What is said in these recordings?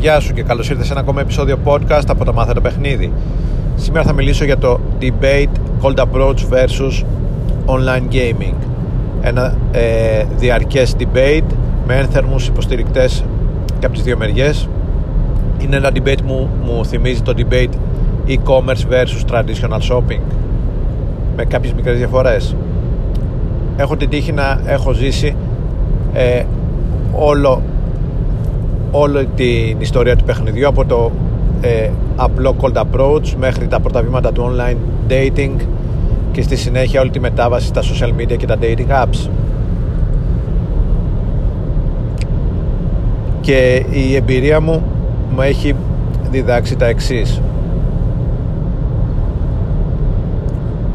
Γεια σου και καλώς ήρθες σε ένα ακόμα επεισόδιο podcast από το Μάθα το Παιχνίδι. Σήμερα θα μιλήσω για το debate cold approach versus online gaming. Ένα ε, διαρκές debate με ένθερμους υποστηρικτές και από τις δύο μεριές. Είναι ένα debate που μου θυμίζει το debate e-commerce versus traditional shopping με κάποιες μικρές διαφορές. Έχω την τύχη να έχω ζήσει ε, όλο όλη την ιστορία του παιχνιδιού από το ε, απλό cold approach μέχρι τα πρώτα βήματα του online dating και στη συνέχεια όλη τη μετάβαση στα social media και τα dating apps. Και η εμπειρία μου μου έχει διδάξει τα εξής.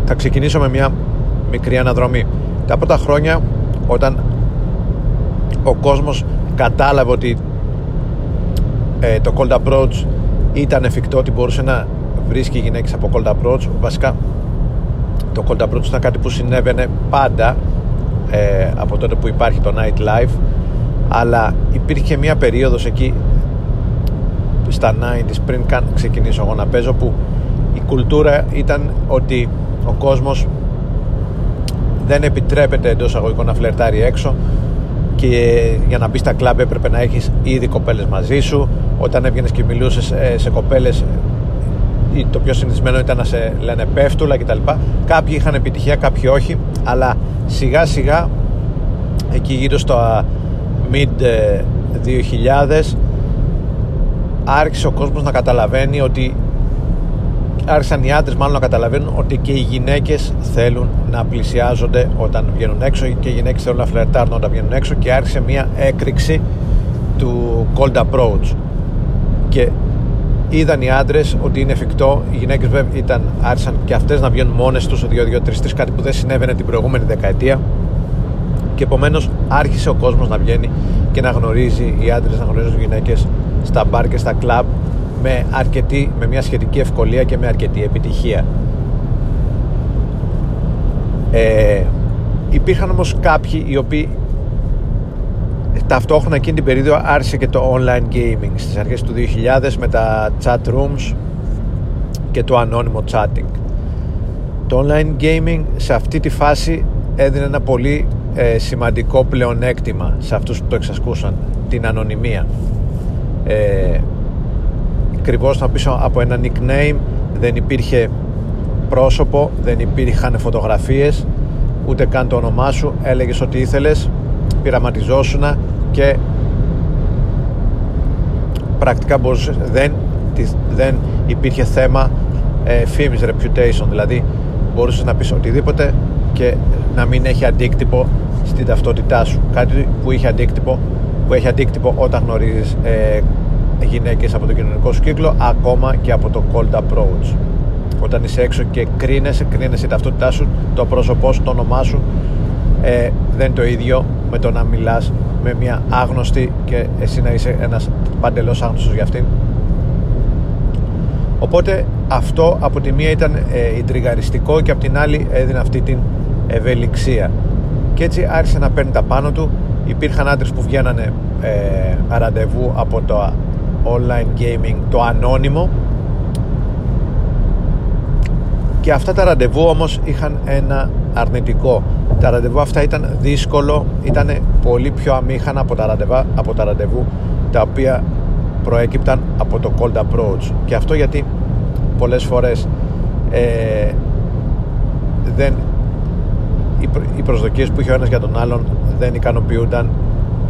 Θα ξεκινήσω με μια μικρή αναδρομή. Τα πρώτα χρόνια όταν ο κόσμος κατάλαβε ότι ε, το cold approach ήταν εφικτό ότι μπορούσε να βρίσκει γυναίκες από cold approach. Βασικά το cold approach ήταν κάτι που συνέβαινε πάντα ε, από τότε που υπάρχει το nightlife. Αλλά υπήρχε μια περίοδος εκεί στα 90's πριν καν ξεκινήσω εγώ να παίζω που η κουλτούρα ήταν ότι ο κόσμος δεν επιτρέπεται εντός αγωγικών να φλερτάρει έξω και για να μπεις στα κλαμπ έπρεπε να έχεις ήδη κοπέλες μαζί σου όταν έβγαινες και μιλούσες ε, σε κοπέλες, το πιο συνηθισμένο ήταν να σε λένε πέφτουλα κτλ. Κάποιοι είχαν επιτυχία, κάποιοι όχι, αλλά σιγά σιγά εκεί γύρω στο mid 2000 ε, άρχισε ο κόσμος να καταλαβαίνει ότι άρχισαν οι άντρες μάλλον να καταλαβαίνουν ότι και οι γυναίκες θέλουν να πλησιάζονται όταν βγαίνουν έξω και οι γυναίκες θέλουν να φλερτάρουν όταν βγαίνουν έξω και άρχισε μια έκρηξη του cold approach και είδαν οι άντρες ότι είναι εφικτό. Οι γυναίκες βέβαια ήταν, άρχισαν και αυτές να βγαίνουν μόνες τους, 2-2-3-3, κάτι που δεν συνέβαινε την προηγούμενη δεκαετία. Και επομένως άρχισε ο κόσμος να βγαίνει και να γνωρίζει οι άντρες να γνωρίζουν γυναίκες στα μπαρ και στα κλαμπ με, αρκετή, με μια σχετική ευκολία και με αρκετή επιτυχία. Ε, υπήρχαν όμως κάποιοι οι οποίοι ταυτόχρονα εκείνη την περίοδο άρχισε και το online gaming. Στις αρχές του 2000 με τα chat rooms και το ανώνυμο chatting. Το online gaming σε αυτή τη φάση έδινε ένα πολύ ε, σημαντικό πλεονέκτημα σε αυτούς που το εξασκούσαν την ανωνυμία. Ε, ακριβώς να πίσω από ένα nickname δεν υπήρχε πρόσωπο δεν υπήρχαν φωτογραφίες ούτε καν το όνομά σου. Έλεγες ότι ήθελες πειραματιζόσουν και πρακτικά μπορούσε, δεν, δεν υπήρχε θέμα ε, φήμης, reputation. Δηλαδή μπορούσες να πεις οτιδήποτε και να μην έχει αντίκτυπο στην ταυτότητά σου. Κάτι που είχε αντίκτυπο που έχει αντίκτυπο όταν γνωρίζεις ε, γυναίκες από το κοινωνικό σου κύκλο ακόμα και από το cold approach. Όταν είσαι έξω και κρίνεσαι, κρίνεσαι η ταυτότητά σου το πρόσωπό σου, το όνομά σου ε, δεν είναι το ίδιο με το να μιλάς με μια άγνωστη και εσύ να είσαι ένας παντελώς άγνωστος για αυτήν. Οπότε αυτό από τη μία ήταν ε, και από την άλλη έδινε αυτή την ευελιξία. Και έτσι άρχισε να παίρνει τα πάνω του. Υπήρχαν άντρες που βγαίνανε ε, ραντεβού από το online gaming το ανώνυμο. Και αυτά τα ραντεβού όμως είχαν ένα αρνητικό τα ραντεβού αυτά ήταν δύσκολο ήταν πολύ πιο αμήχανα από τα, ραντεβά, από τα ραντεβού τα οποία προέκυπταν από το cold approach. Και αυτό γιατί πολλές φορές ε, δεν, οι, οι προσδοκίες που είχε ο ένας για τον άλλον δεν ικανοποιούνταν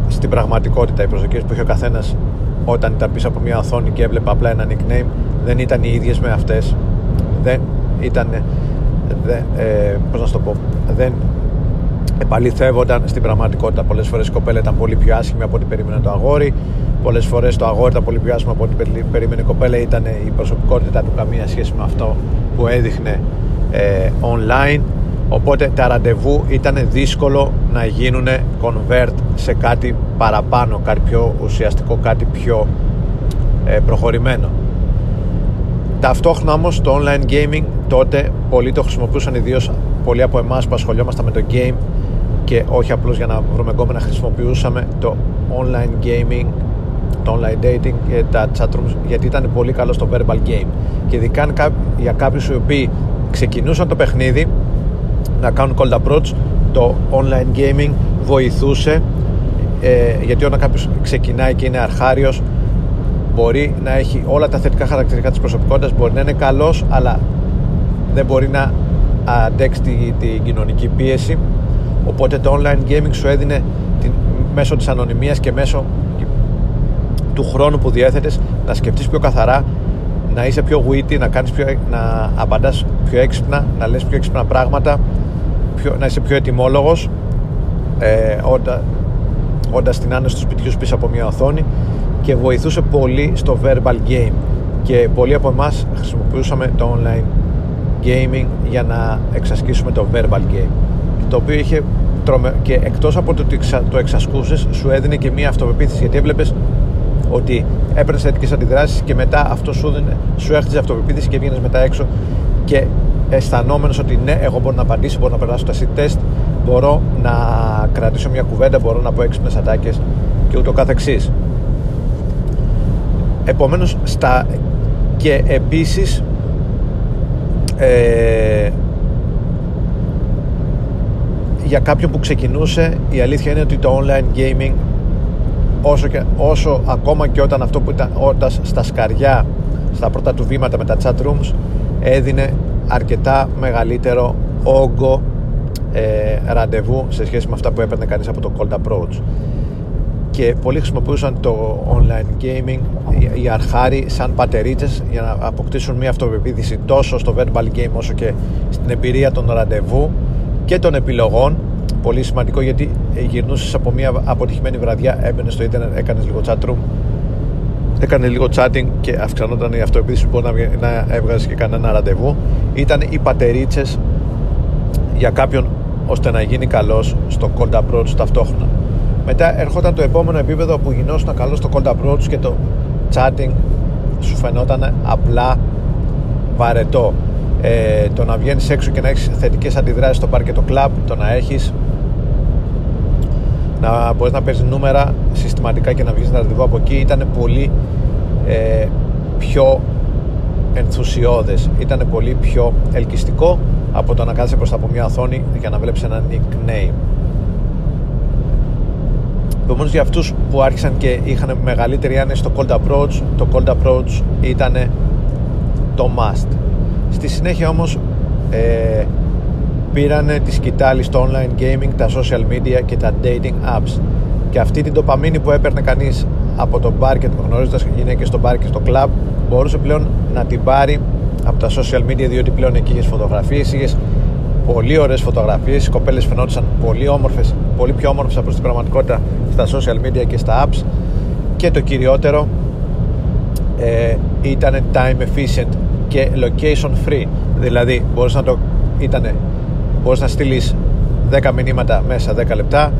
στην πραγματικότητα. Οι προσδοκίες που είχε ο καθένας όταν ήταν πίσω από μια οθόνη και έβλεπε απλά ένα nickname δεν ήταν οι ίδιες με αυτές. Δεν ήταν δεν, ε, πώς να το πω δεν επαληθεύονταν στην πραγματικότητα. Πολλές φορές η κοπέλα ήταν πολύ πιο άσχημη από ό,τι περίμενε το αγόρι. Πολλές φορές το αγόρι ήταν πολύ πιο άσχημο από ό,τι περίμενε η κοπέλα. Ήταν η προσωπικότητα του καμία σχέση με αυτό που έδειχνε ε, online. Οπότε τα ραντεβού ήταν δύσκολο να γίνουν convert σε κάτι παραπάνω, κάτι πιο ουσιαστικό, κάτι πιο ε, προχωρημένο. Ταυτόχρονα όμως το online gaming τότε πολλοί το χρησιμοποιούσαν ιδίως πολλοί από εμάς που ασχολιόμασταν με το game και όχι απλώς για να βρούμε γκόμενα χρησιμοποιούσαμε το online gaming το online dating και τα chat rooms γιατί ήταν πολύ καλό στο verbal game. Και ειδικά για κάποιους οι οποίοι ξεκινούσαν το παιχνίδι να κάνουν cold approach το online gaming βοηθούσε ε, γιατί όταν κάποιος ξεκινάει και είναι αρχάριος μπορεί να έχει όλα τα θετικά χαρακτηριστικά της προσωπικότητας μπορεί να είναι καλός αλλά δεν μπορεί να αντέξει την, την κοινωνική πίεση οπότε το online gaming σου έδινε την, μέσω της ανωνυμίας και μέσω του χρόνου που διέθετες να σκεφτείς πιο καθαρά να είσαι πιο witty, να, κάνεις πιο, να απαντάς πιο έξυπνα να λες πιο έξυπνα πράγματα πιο, να είσαι πιο ετοιμόλογος ε, όταν, όντας την άνεση του σπιτιού πίσω από μια οθόνη και βοηθούσε πολύ στο verbal game. Και πολλοί από εμάς χρησιμοποιούσαμε το online gaming για να εξασκήσουμε το verbal game το οποίο είχε τρομε... και εκτός από το ότι το εξασκούσες σου έδινε και μια αυτοπεποίθηση γιατί έβλεπες ότι έπαιρνες θετικέ αντιδράσεις και μετά αυτό σου, έδινε, σου έχτιζε αυτοπεποίθηση και βγαίνεις μετά έξω και αισθανόμενος ότι ναι, εγώ μπορώ να απαντήσω, μπορώ να περάσω τα sit test, μπορώ να κρατήσω μια κουβέντα, μπορώ να πω έξυπνες ατάκες και ούτω καθεξής. Επομένως στα και επίσης ε, για κάποιον που ξεκινούσε η αλήθεια είναι ότι το online gaming όσο, και, όσο ακόμα και όταν αυτό που ήταν όταν στα σκαριά στα πρώτα του βήματα με τα chat rooms έδινε αρκετά μεγαλύτερο όγκο ε, ραντεβού σε σχέση με αυτά που έπαιρνε κανείς από το cold approach. Και πολλοί χρησιμοποιούσαν το online gaming οι αρχάροι σαν πατερίτσες για να αποκτήσουν μια αυτοπεποίθηση τόσο στο verbal game όσο και στην εμπειρία των ραντεβού και των επιλογών. Πολύ σημαντικό γιατί γυρνούσες από μια αποτυχημένη βραδιά έμπαινε στο ίντερνετ, έκανες λίγο chat room έκανες λίγο chatting και αυξανόταν η αυτοεπίθεση που μπορεί να, να έβγαζες και κανένα ραντεβού. Ήταν οι πατερίτσες για κάποιον ώστε να γίνει καλός στο cold approach ταυτόχρονα. Μετά ερχόταν το επόμενο επίπεδο που γινόσουν καλός στο cold approach και το chatting σου φαινόταν απλά βαρετό ε, το να βγαίνεις έξω και να έχεις θετικές αντιδράσεις στο πάρ και το κλαμπ, το να έχεις να μπορείς να παίζει νούμερα συστηματικά και να βγεις να ραντεβού από εκεί ήταν πολύ ε, πιο ενθουσιώδες. Ήταν πολύ πιο ελκυστικό από το να κάθεσαι μπροστά από μια οθόνη για να βλέπεις ένα nickname. Επομένως για αυτούς που άρχισαν και είχαν μεγαλύτερη άνεση στο cold approach το cold approach ήταν το must στη συνέχεια όμως ε, πήρανε τη σκητάλη στο online gaming, τα social media και τα dating apps. Και αυτή την τοπαμίνη που έπαιρνε κανείς από το μπαρ και γνωρίζοντας γυναίκες στο μπαρ και στο club μπορούσε πλέον να την πάρει από τα social media διότι πλέον εκεί είχες φωτογραφίες, είχες πολύ ωραίες φωτογραφίες. Οι κοπέλες φαινόντουσαν πολύ όμορφες πολύ πιο όμορφες από την πραγματικότητα στα social media και στα apps. Και το κυριότερο ε, ήταν time efficient και location free. Δηλαδή μπορείς να το ήτανε, μπορείς να στείλεις 10 μηνύματα μέσα 10 λεπτά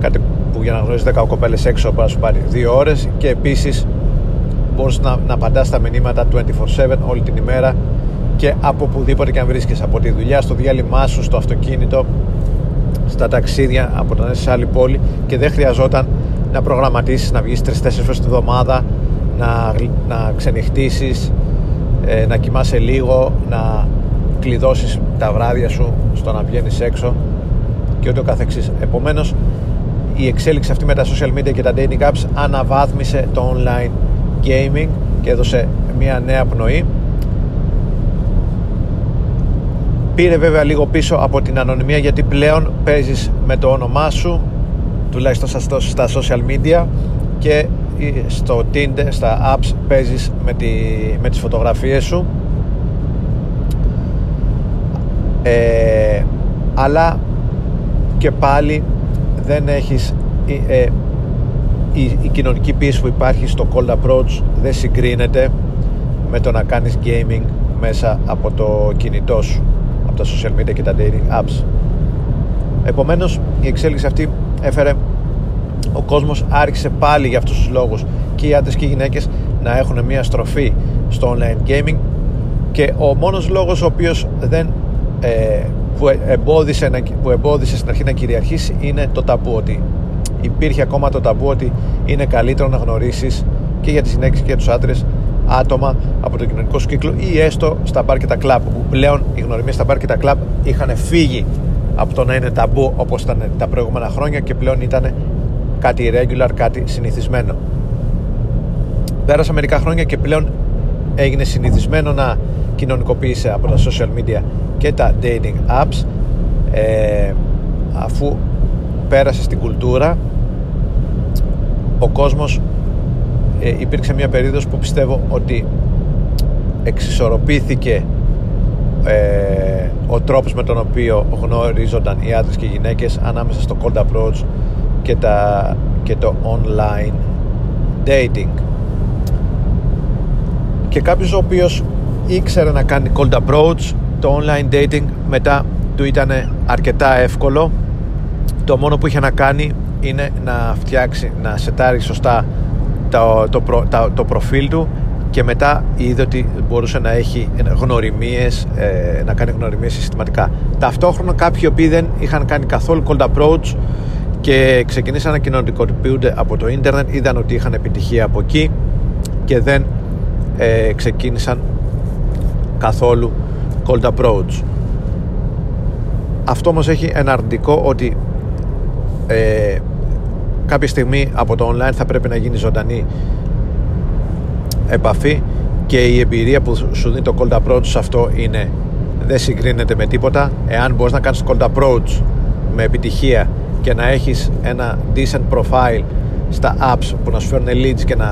κάτι που για να γνωρίσεις 10 κοπέλες έξω μπορεί να σου πάρει 2 ώρες και επίσης μπορείς να, να απαντάς τα μηνύματα 24-7 όλη την ημέρα και από οπουδήποτε και αν βρίσκεσαι από τη δουλειά, στο διάλειμμα σου, στο αυτοκίνητο στα ταξίδια από τον σε άλλη πόλη και δεν χρειαζόταν να προγραμματίσεις να βγεις 3-4 φορές τη βδομάδα να, να ξενυχτήσεις ε, να κοιμάσαι λίγο να κλειδώσεις τα βράδια σου στο να βγαίνεις έξω και ούτω καθεξής. Επομένως η εξέλιξη αυτή με τα social media και τα dating apps αναβάθμισε το online gaming και έδωσε μια νέα πνοή. Πήρε βέβαια λίγο πίσω από την ανωνυμία γιατί πλέον παίζεις με το όνομά σου τουλάχιστον στα social media και στο Tinder, στα apps παίζεις με, τη, με τις φωτογραφίες σου. Ε, αλλά και πάλι δεν έχεις ε, η, η κοινωνική πίεση που υπάρχει στο cold approach δεν συγκρίνεται με το να κάνεις gaming μέσα από το κινητό σου από τα social media και τα dating apps. Επομένως η εξέλιξη αυτή έφερε ο κόσμος άρχισε πάλι για αυτούς τους λόγους και οι άντρες και οι γυναίκες να έχουν μια στροφή στο online gaming και ο μόνος λόγος ο οποίος δεν ε, που, εμπόδισε, που εμπόδισε στην αρχή να κυριαρχήσει είναι το ταπού ότι υπήρχε ακόμα το ταμπού ότι είναι καλύτερο να γνωρίσεις και για τις γυναίκες και για τους άντρες άτομα από το κοινωνικό σου κύκλο ή έστω στα μπαρ και τα κλαμπ που πλέον οι γνωριμίες στα μπαρ και τα κλαμπ είχαν φύγει από το να είναι ταμπού όπως ήταν τα προηγούμενα χρόνια και πλέον ήταν κάτι regular, κάτι συνηθισμένο. Πέρασα μερικά χρόνια και πλέον έγινε συνηθισμένο να κοινωνικοποιήσει από τα social media και τα dating apps ε, αφού πέρασες στην κουλτούρα ο κόσμος ε, υπήρξε μια περίοδος που πιστεύω ότι εξισορροπήθηκε ε, ο τρόπος με τον οποίο γνωρίζονταν οι άντρες και οι γυναίκες ανάμεσα στο cold approach και, τα, και το online dating και κάποιος ο οποίος ήξερε να κάνει cold approach το online dating μετά του ήταν αρκετά εύκολο το μόνο που είχε να κάνει είναι να φτιάξει να σετάρει σωστά το, το, το, το προφίλ του και μετά είδε ότι μπορούσε να έχει γνωριμίες, ε, να κάνει γνωριμίες συστηματικά. Ταυτόχρονα κάποιοι οποίοι δεν είχαν κάνει καθόλου cold approach και ξεκινήσαν να κοινωνικοποιούνται από το ίντερνετ, είδαν ότι είχαν επιτυχία από εκεί και δεν ε, ξεκίνησαν καθόλου cold approach. Αυτό όμως έχει ένα αρνητικό ότι ε, κάποια στιγμή από το online θα πρέπει να γίνει ζωντανή επαφή και η εμπειρία που σου δίνει το cold approach σε αυτό είναι δεν συγκρίνεται με τίποτα εάν μπορείς να κάνεις cold approach με επιτυχία και να έχεις ένα decent profile στα apps που να σου φέρουν leads και να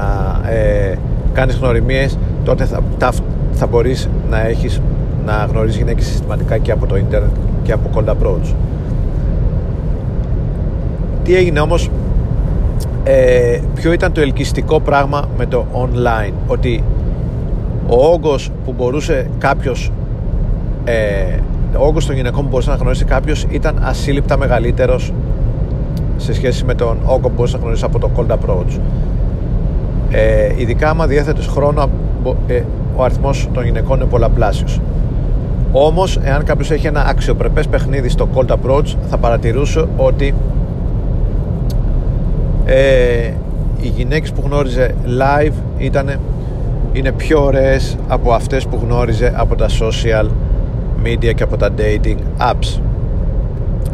ε, κάνεις γνωριμίες τότε θα, θα, θα μπορείς να έχεις να γνωρίζεις γυναίκες συστηματικά και από το ίντερνετ και από cold approach. Τι έγινε όμως ε, ποιο ήταν το ελκυστικό πράγμα με το online ότι ο όγκος που μπορούσε κάποιος ε, ο όγκος των γυναικών που μπορούσε να γνωρίσει κάποιος ήταν ασύλληπτα μεγαλύτερος σε σχέση με τον όγκο που μπορούσε να γνωρίσεις από το cold approach. Ε, ειδικά άμα διέθετες χρόνο ε, ο αριθμός των γυναικών είναι πολλαπλάσιος. Όμως εάν κάποιος έχει ένα αξιοπρεπές παιχνίδι στο cold approach θα παρατηρούσε ότι ε, οι γυναίκες που γνώριζε live ήταν, είναι πιο ωραίες από αυτές που γνώριζε από τα social media και από τα dating apps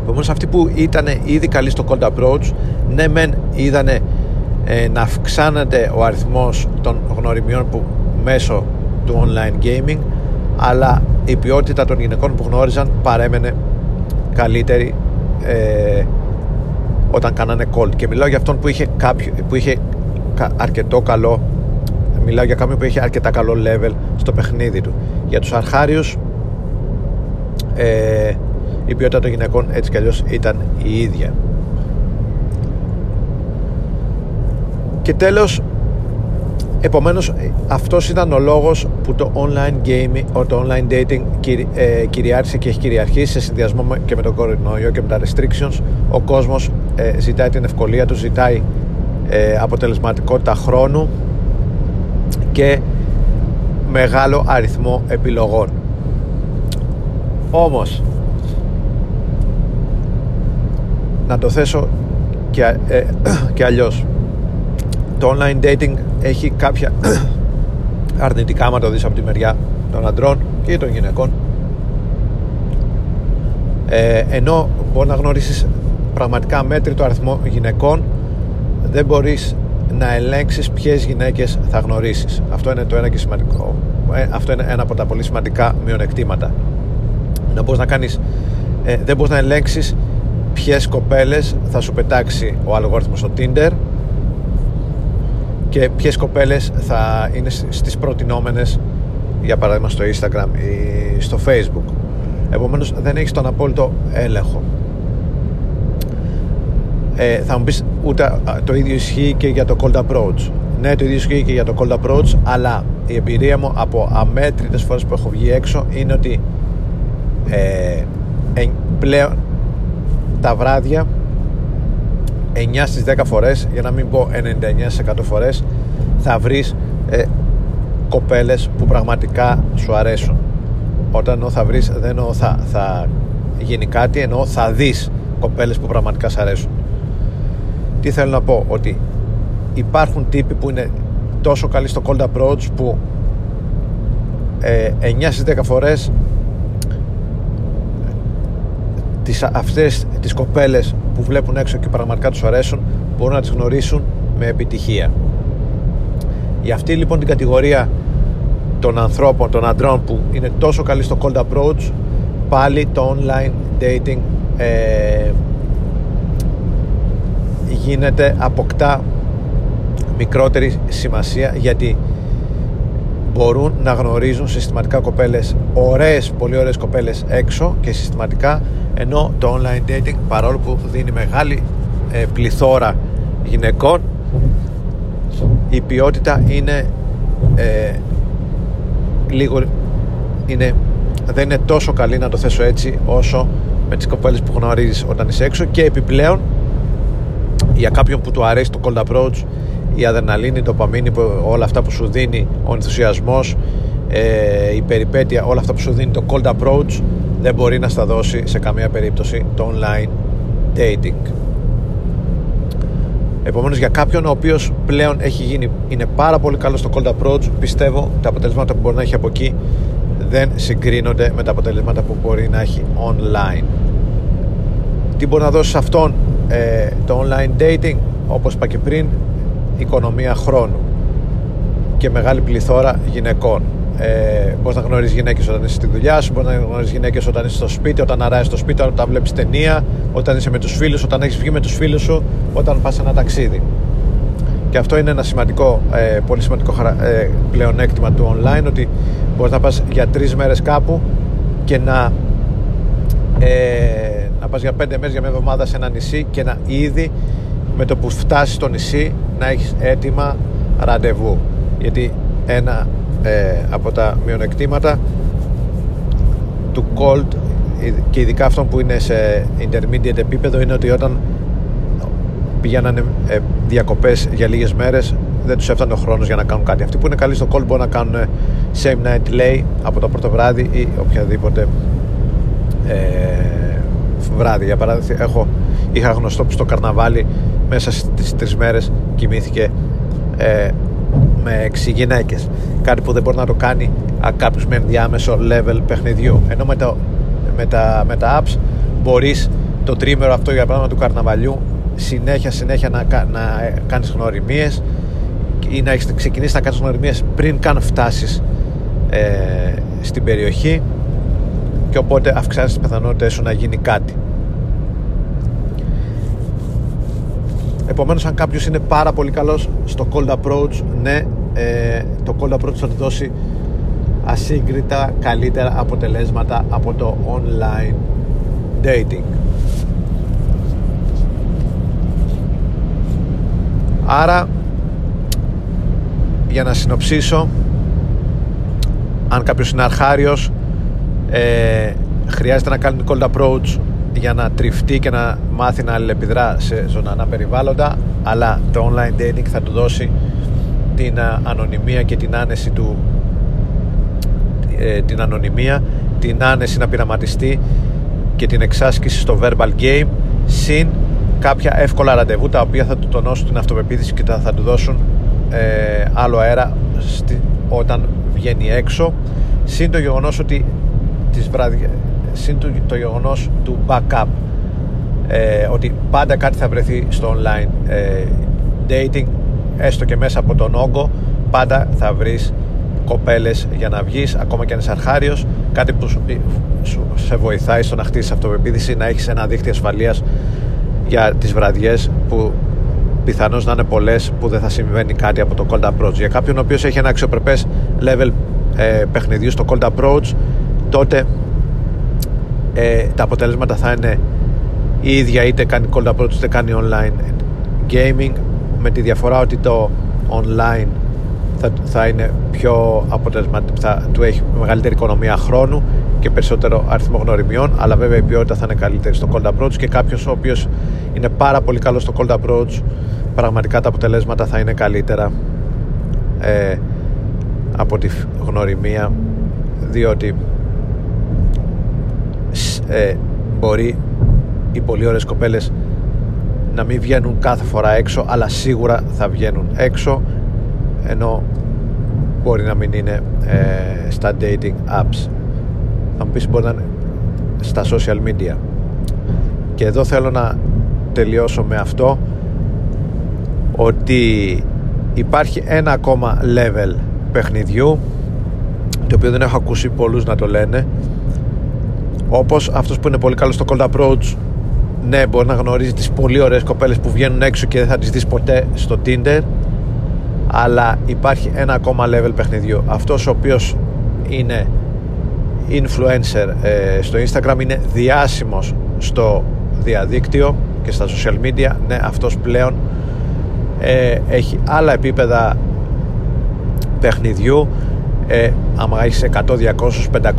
Επομένως αυτοί που ήταν ήδη καλοί στο cold approach ναι μεν είδανε ε, να αυξάνεται ο αριθμός των γνωριμιών που μέσω του online gaming αλλά η ποιότητα των γυναικών που γνώριζαν παρέμενε καλύτερη ε, όταν κάνανε call και μιλάω για αυτόν που είχε, κάποιο, που είχε αρκετό καλό μιλάω για κάποιον που είχε αρκετά καλό level στο παιχνίδι του. Για τους αρχάριους ε, η ποιότητα των γυναικών έτσι κι αλλιώς ήταν η ίδια και τέλος Επομένως αυτός ήταν ο λόγος που το online gaming, το online dating ε, κυριάρχησε και έχει κυριαρχήσει σε συνδυασμό και με τον κορονοϊό και με τα restrictions. Ο κόσμος ε, ζητάει την ευκολία του, ζητάει ε, αποτελεσματικότητα χρόνου και μεγάλο αριθμό επιλογών. Όμως να το θέσω και, ε, και αλλιώς. Το online dating έχει κάποια αρνητικά άμα το δεις από τη μεριά των αντρών και των γυναικών. Ε, ενώ μπορεί να γνωρίσεις πραγματικά μέτρητο αριθμό γυναικών δεν μπορείς να ελέγξεις ποιες γυναίκες θα γνωρίσεις. Αυτό είναι το ένα και σημαντικό ε, αυτό είναι ένα από τα πολύ σημαντικά μειονεκτήματα. Να μπορείς να κάνεις ε, δεν μπορείς να ελέγξεις ποιες κοπέλες θα σου πετάξει ο αλγόριθμος στο Tinder και ποιες κοπέλες θα είναι στις προτινόμενες για παράδειγμα στο Instagram ή στο Facebook. Επομένως δεν έχεις τον απόλυτο έλεγχο. Ε, θα μου πεις ούτε το ίδιο ισχύει και για το cold approach. Ναι το ίδιο ισχύει και για το cold approach αλλά η εμπειρία μου από αμέτρητες φορές που έχω βγει έξω είναι ότι ε, πλέον τα βράδια 9 στις 10 φορές για να μην πω 99% φορές θα βρεις ε, κοπέλες που πραγματικά σου αρέσουν. Όταν εννοώ θα βρεις δεν εννοώ θα, θα γίνει κάτι εννοώ θα δεις κοπέλες που πραγματικά σου αρέσουν. Τι θέλω να πω ότι υπάρχουν τύποι που είναι τόσο καλοί στο cold approach που ε, 9 στις 10 φορές τις, αυτές τις κοπέλες που βλέπουν έξω και πραγματικά τους αρέσουν μπορούν να τις γνωρίσουν με επιτυχία. Για αυτή λοιπόν την κατηγορία των ανθρώπων, των αντρών που είναι τόσο καλοί στο cold approach πάλι το online dating ε, γίνεται, αποκτά μικρότερη σημασία γιατί μπορούν να γνωρίζουν συστηματικά κοπέλες ωραίες, πολύ ωραίες κοπέλες έξω και συστηματικά ενώ το online dating παρόλο που δίνει μεγάλη ε, πληθώρα γυναικών η ποιότητα είναι ε, λίγο είναι, δεν είναι τόσο καλή να το θέσω έτσι όσο με τις κοπέλες που γνωρίζεις όταν είσαι έξω. Και επιπλέον για κάποιον που του αρέσει το cold approach η αδερναλίνη, το παμίνι, όλα αυτά που σου δίνει ο ενθουσιασμός ε, η περιπέτεια, όλα αυτά που σου δίνει το cold approach δεν μπορεί να στα δώσει σε καμία περίπτωση το online dating. Επομένως για κάποιον ο οποίος πλέον έχει γίνει είναι πάρα πολύ καλός στο cold approach πιστεύω τα αποτελέσματα που μπορεί να έχει από εκεί δεν συγκρίνονται με τα αποτελέσματα που μπορεί να έχει online. Τι μπορεί να δώσει σε αυτόν ε, το online dating όπως είπα και πριν οικονομία χρόνου και μεγάλη πληθώρα γυναικών ε, μπορείς να γνωρίζεις γυναίκες όταν είσαι στη δουλειά σου, μπορείς να γνωρίζεις γυναίκες όταν είσαι στο σπίτι, όταν αράζει στο σπίτι, όταν βλέπεις ταινία, όταν είσαι με τους φίλους, όταν έχεις βγει με τους φίλους σου, όταν πας ένα ταξίδι. Και αυτό είναι ένα σημαντικό, ε, πολύ σημαντικό ε, πλεονέκτημα του online ότι μπορείς να πας για τρεις μέρες κάπου και να, ε, να πας για πέντε μέρες για μια εβδομάδα σε ένα νησί και να ήδη με το που φτάσεις στο νησί να έχεις έτοιμα ραντεβού. Γιατί ένα ε, από τα μειονεκτήματα του cold και ειδικά αυτό που είναι σε intermediate επίπεδο είναι ότι όταν πηγαίνανε ε, διακοπές για λίγες μέρες δεν τους έφτανε ο χρόνος για να κάνουν κάτι. Αυτοί που είναι καλοί στο cold μπορούν να κάνουν same night lay από το πρώτο βράδυ ή οποιαδήποτε ε, βράδυ. Για παράδειγμα έχω, είχα γνωστό που στο καρναβάλι μέσα στις τρεις μέρες κοιμήθηκε ε, με έξι γυναίκες. Κάτι που δεν μπορεί να το κάνει κάποιος με ενδιάμεσο level παιχνιδιού. Ενώ με, το, με, τα, με τα apps μπορείς το τρίμερο αυτό για παράδειγμα του καρναβαλιού συνέχεια συνέχεια να, να κάνεις γνωριμίες ή να έχεις ξεκινήσεις να κάνεις γνωριμίες πριν καν φτάσεις ε, στην περιοχή. Και οπότε αυξάνεις τις πιθανότητες σου να γίνει κάτι Επομένως αν κάποιος είναι πάρα πολύ καλός στο cold approach ναι ε, το cold approach θα του δώσει ασύγκριτα καλύτερα αποτελέσματα από το online dating. Άρα για να συνοψίσω αν κάποιος είναι αρχάριος ε, χρειάζεται να κάνει cold approach για να τριφτεί και να μάθει να αλληλεπιδρά σε ζωντανά περιβάλλοντα αλλά το online dating θα του δώσει την ανωνυμία και την άνεση του ε, την ανωνυμία την άνεση να πειραματιστεί και την εξάσκηση στο verbal game συν κάποια εύκολα ραντεβού τα οποία θα του τονώσουν την αυτοπεποίθηση και θα του δώσουν ε, άλλο αέρα στη, όταν βγαίνει έξω. Συν το γεγονός ότι τις βράδια, συν το, το γεγονός του backup ε, ότι πάντα κάτι θα βρεθεί στο online ε, dating έστω και μέσα από τον όγκο πάντα θα βρεις κοπέλες για να βγεις ακόμα και αν είσαι αρχάριος. Κάτι που σου, σε βοηθάει στο να χτίσεις αυτοπεποίθηση να έχεις ένα δίχτυ ασφαλείας για τις βραδιές που πιθανώς να είναι πολλές που δεν θα συμβαίνει κάτι από το cold approach. Για κάποιον ο οποίος έχει ένα αξιοπρεπές level ε, παιχνιδιού στο cold approach τότε ε, τα αποτελέσματα θα είναι η ίδια είτε κάνει cold approach είτε κάνει online gaming. Με τη διαφορά ότι το online θα, θα είναι πιο αποτελεσματικό θα του έχει μεγαλύτερη οικονομία χρόνου και περισσότερο αριθμό γνωριμιών αλλά βέβαια η ποιότητα θα είναι καλύτερη στο cold approach. Και κάποιος ο οποίος είναι πάρα πολύ καλός στο cold approach πραγματικά τα αποτελέσματα θα είναι καλύτερα ε, από τη γνωριμία. Διότι ε, μπορεί οι πολύ ωραίες κοπέλες να μην βγαίνουν κάθε φορά έξω αλλά σίγουρα θα βγαίνουν έξω ενώ μπορεί να μην είναι ε, στα dating apps. Θα μου πεις μπορεί να είναι στα social media. Και εδώ θέλω να τελειώσω με αυτό ότι υπάρχει ένα ακόμα level παιχνιδιού το οποίο δεν έχω ακούσει πολλούς να το λένε όπως αυτός που είναι πολύ καλός στο cold approach ναι μπορεί να γνωρίζει τις πολύ ωραίες κοπέλες που βγαίνουν έξω και δεν θα τις δεις ποτέ στο Tinder αλλά υπάρχει ένα ακόμα level παιχνιδιού. Αυτός ο οποίος είναι influencer ε, στο Instagram είναι διάσημος στο διαδίκτυο και στα social media. Ναι αυτός πλέον ε, έχει άλλα επίπεδα παιχνιδιού. Ε, άμα έχεις 100, 200, 500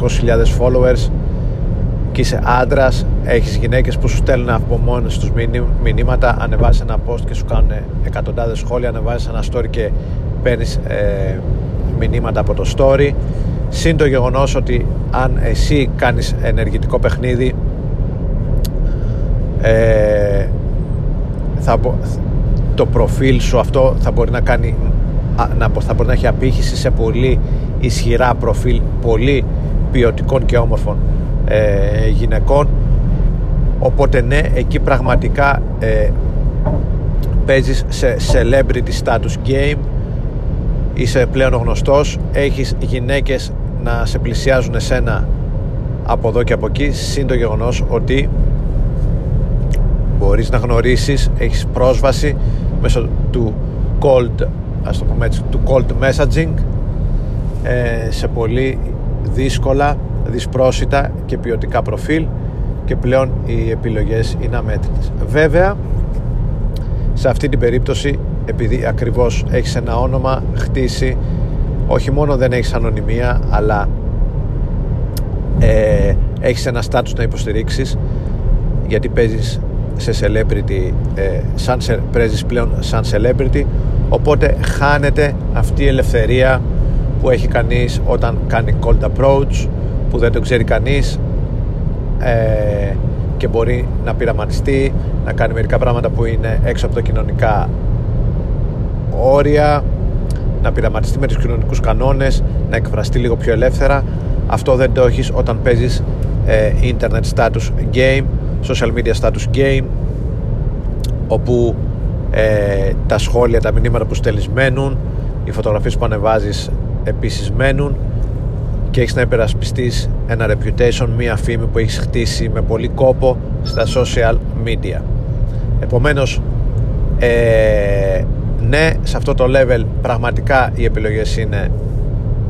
followers και είσαι άντρας, έχεις γυναίκες που σου στέλνουν από μόνες τους μηνύματα ανεβάζεις ένα post και σου κάνουν εκατοντάδες σχόλια ανεβάζεις ένα story και παίρνεις ε, μηνύματα από το story. Συν το γεγονός ότι αν εσύ κάνεις ενεργητικό παιχνίδι ε, θα, το προφίλ σου αυτό θα μπορεί να κάνει να, θα μπορεί να έχει απήχηση σε πολύ ισχυρά προφίλ πολύ ποιοτικών και όμορφων ε, γυναικών. Οπότε ναι εκεί πραγματικά ε, παίζεις σε celebrity status game είσαι πλέον γνωστός έχεις γυναίκες να σε πλησιάζουν εσένα από εδώ και από εκεί συν το γεγονός ότι μπορείς να γνωρίσεις έχεις πρόσβαση μέσω του cold ας το πούμε έτσι, του cold messaging ε, σε πολύ δύσκολα δυσπρόσιτα και ποιοτικά προφίλ και πλέον οι επιλογές είναι αμέτρητες. Βέβαια σε αυτή την περίπτωση επειδή ακριβώς έχεις ένα όνομα χτίσει όχι μόνο δεν έχεις ανωνυμία αλλά ε, έχεις ένα στάτους να υποστηρίξεις γιατί παίζεις σε celebrity ε, σαν, παίζεις πλέον σαν celebrity οπότε χάνεται αυτή η ελευθερία που έχει κανείς όταν κάνει cold approach που δεν το ξέρει κανείς ε, και μπορεί να πειραματιστεί να κάνει μερικά πράγματα που είναι έξω από τα κοινωνικά όρια να πειραματιστεί με τους κοινωνικούς κανόνες να εκφραστεί λίγο πιο ελεύθερα. Αυτό δεν το έχεις όταν παίζεις ε, internet status game social media status game όπου ε, τα σχόλια, τα μηνύματα που στέλνεις μένουν οι φωτογραφίες που ανεβάζεις επίσης μένουν και έχεις να υπερασπιστείς ένα reputation, μία φήμη που έχεις χτίσει με πολύ κόπο στα social media. Επομένως ε, ναι σε αυτό το level πραγματικά οι επιλογές είναι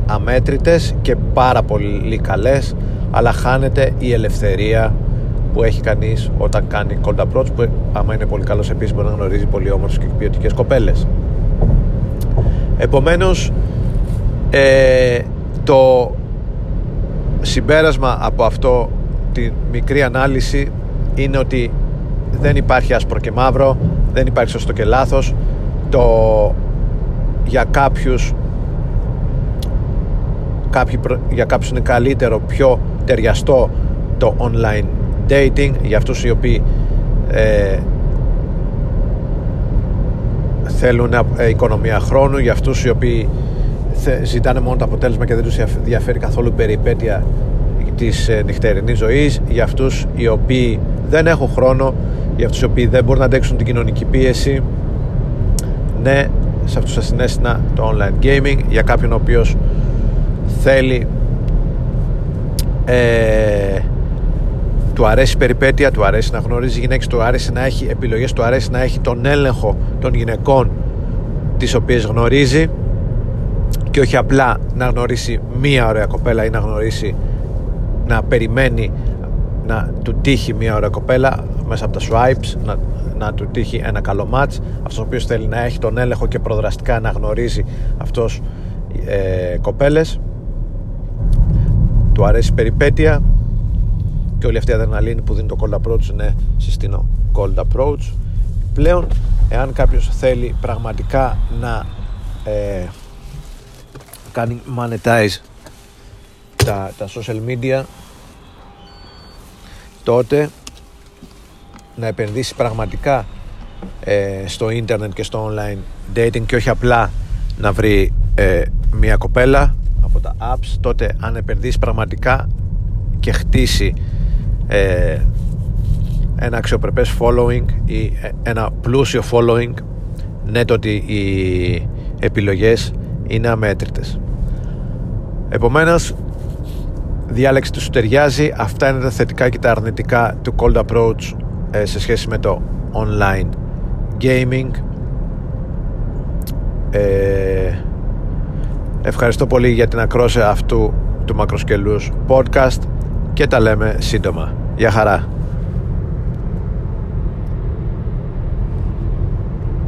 αμέτρητες και πάρα πολύ καλές αλλά χάνεται η ελευθερία που έχει κανείς όταν κάνει cold approach που άμα είναι πολύ καλός επίσης μπορεί να γνωρίζει πολύ όμορφες και ποιοτικές κοπέλες. Επομένως ε, το συμπέρασμα από αυτό τη μικρή ανάλυση είναι ότι δεν υπάρχει άσπρο και μαύρο δεν υπάρχει σωστό και λάθος. Το για κάποιους κάποιοι, για κάποιους είναι καλύτερο πιο ταιριαστό το online dating. Για αυτούς οι οποίοι ε, θέλουν ε, οικονομία χρόνου για αυτούς οι οποίοι ζητάνε μόνο το αποτέλεσμα και δεν τους διαφέρει καθόλου περιπέτεια της ε, νυχτερινής ζωής. Για αυτούς οι οποίοι δεν έχουν χρόνο για αυτούς οι οποίοι δεν μπορούν να αντέξουν την κοινωνική πίεση ναι σε αυτούς τα συνέστηνα το online gaming. Για κάποιον ο οποίος θέλει ε, του αρέσει η περιπέτεια, του αρέσει να γνωρίζει γυναίκες, του αρέσει να έχει επιλογές, του αρέσει να έχει τον έλεγχο των γυναικών τις οποίες γνωρίζει και όχι απλά να γνωρίσει μία ωραία κοπέλα ή να γνωρίσει να περιμένει να του τύχει μία ωραία κοπέλα μέσα από τα swipes να, να του τύχει ένα καλό match. Αυτός ο οποίος θέλει να έχει τον έλεγχο και προδραστικά να γνωρίζει αυτός ε, κοπέλες. Του αρέσει η περιπέτεια και όλη αυτή η αδερναλίνη που δίνει το cold approach είναι συστήνω cold approach. Πλέον εάν κάποιος θέλει πραγματικά να ε, κάνει monetize τα, τα social media τότε να επενδύσει πραγματικά ε, στο ίντερνετ και στο online dating και όχι απλά να βρει ε, μια κοπέλα από τα apps τότε αν επενδύσει πραγματικά και χτίσει ε, ένα αξιοπρεπές following ή ένα πλούσιο following ναι το ότι οι επιλογές είναι αμέτρητες επομένως διάλεξη τους σου ταιριάζει αυτά είναι τα θετικά και τα αρνητικά του cold approach ε, σε σχέση με το online gaming ε, ευχαριστώ πολύ για την ακρόση αυτού του μακροσκελούς podcast και τα λέμε σύντομα. Γεια χαρά.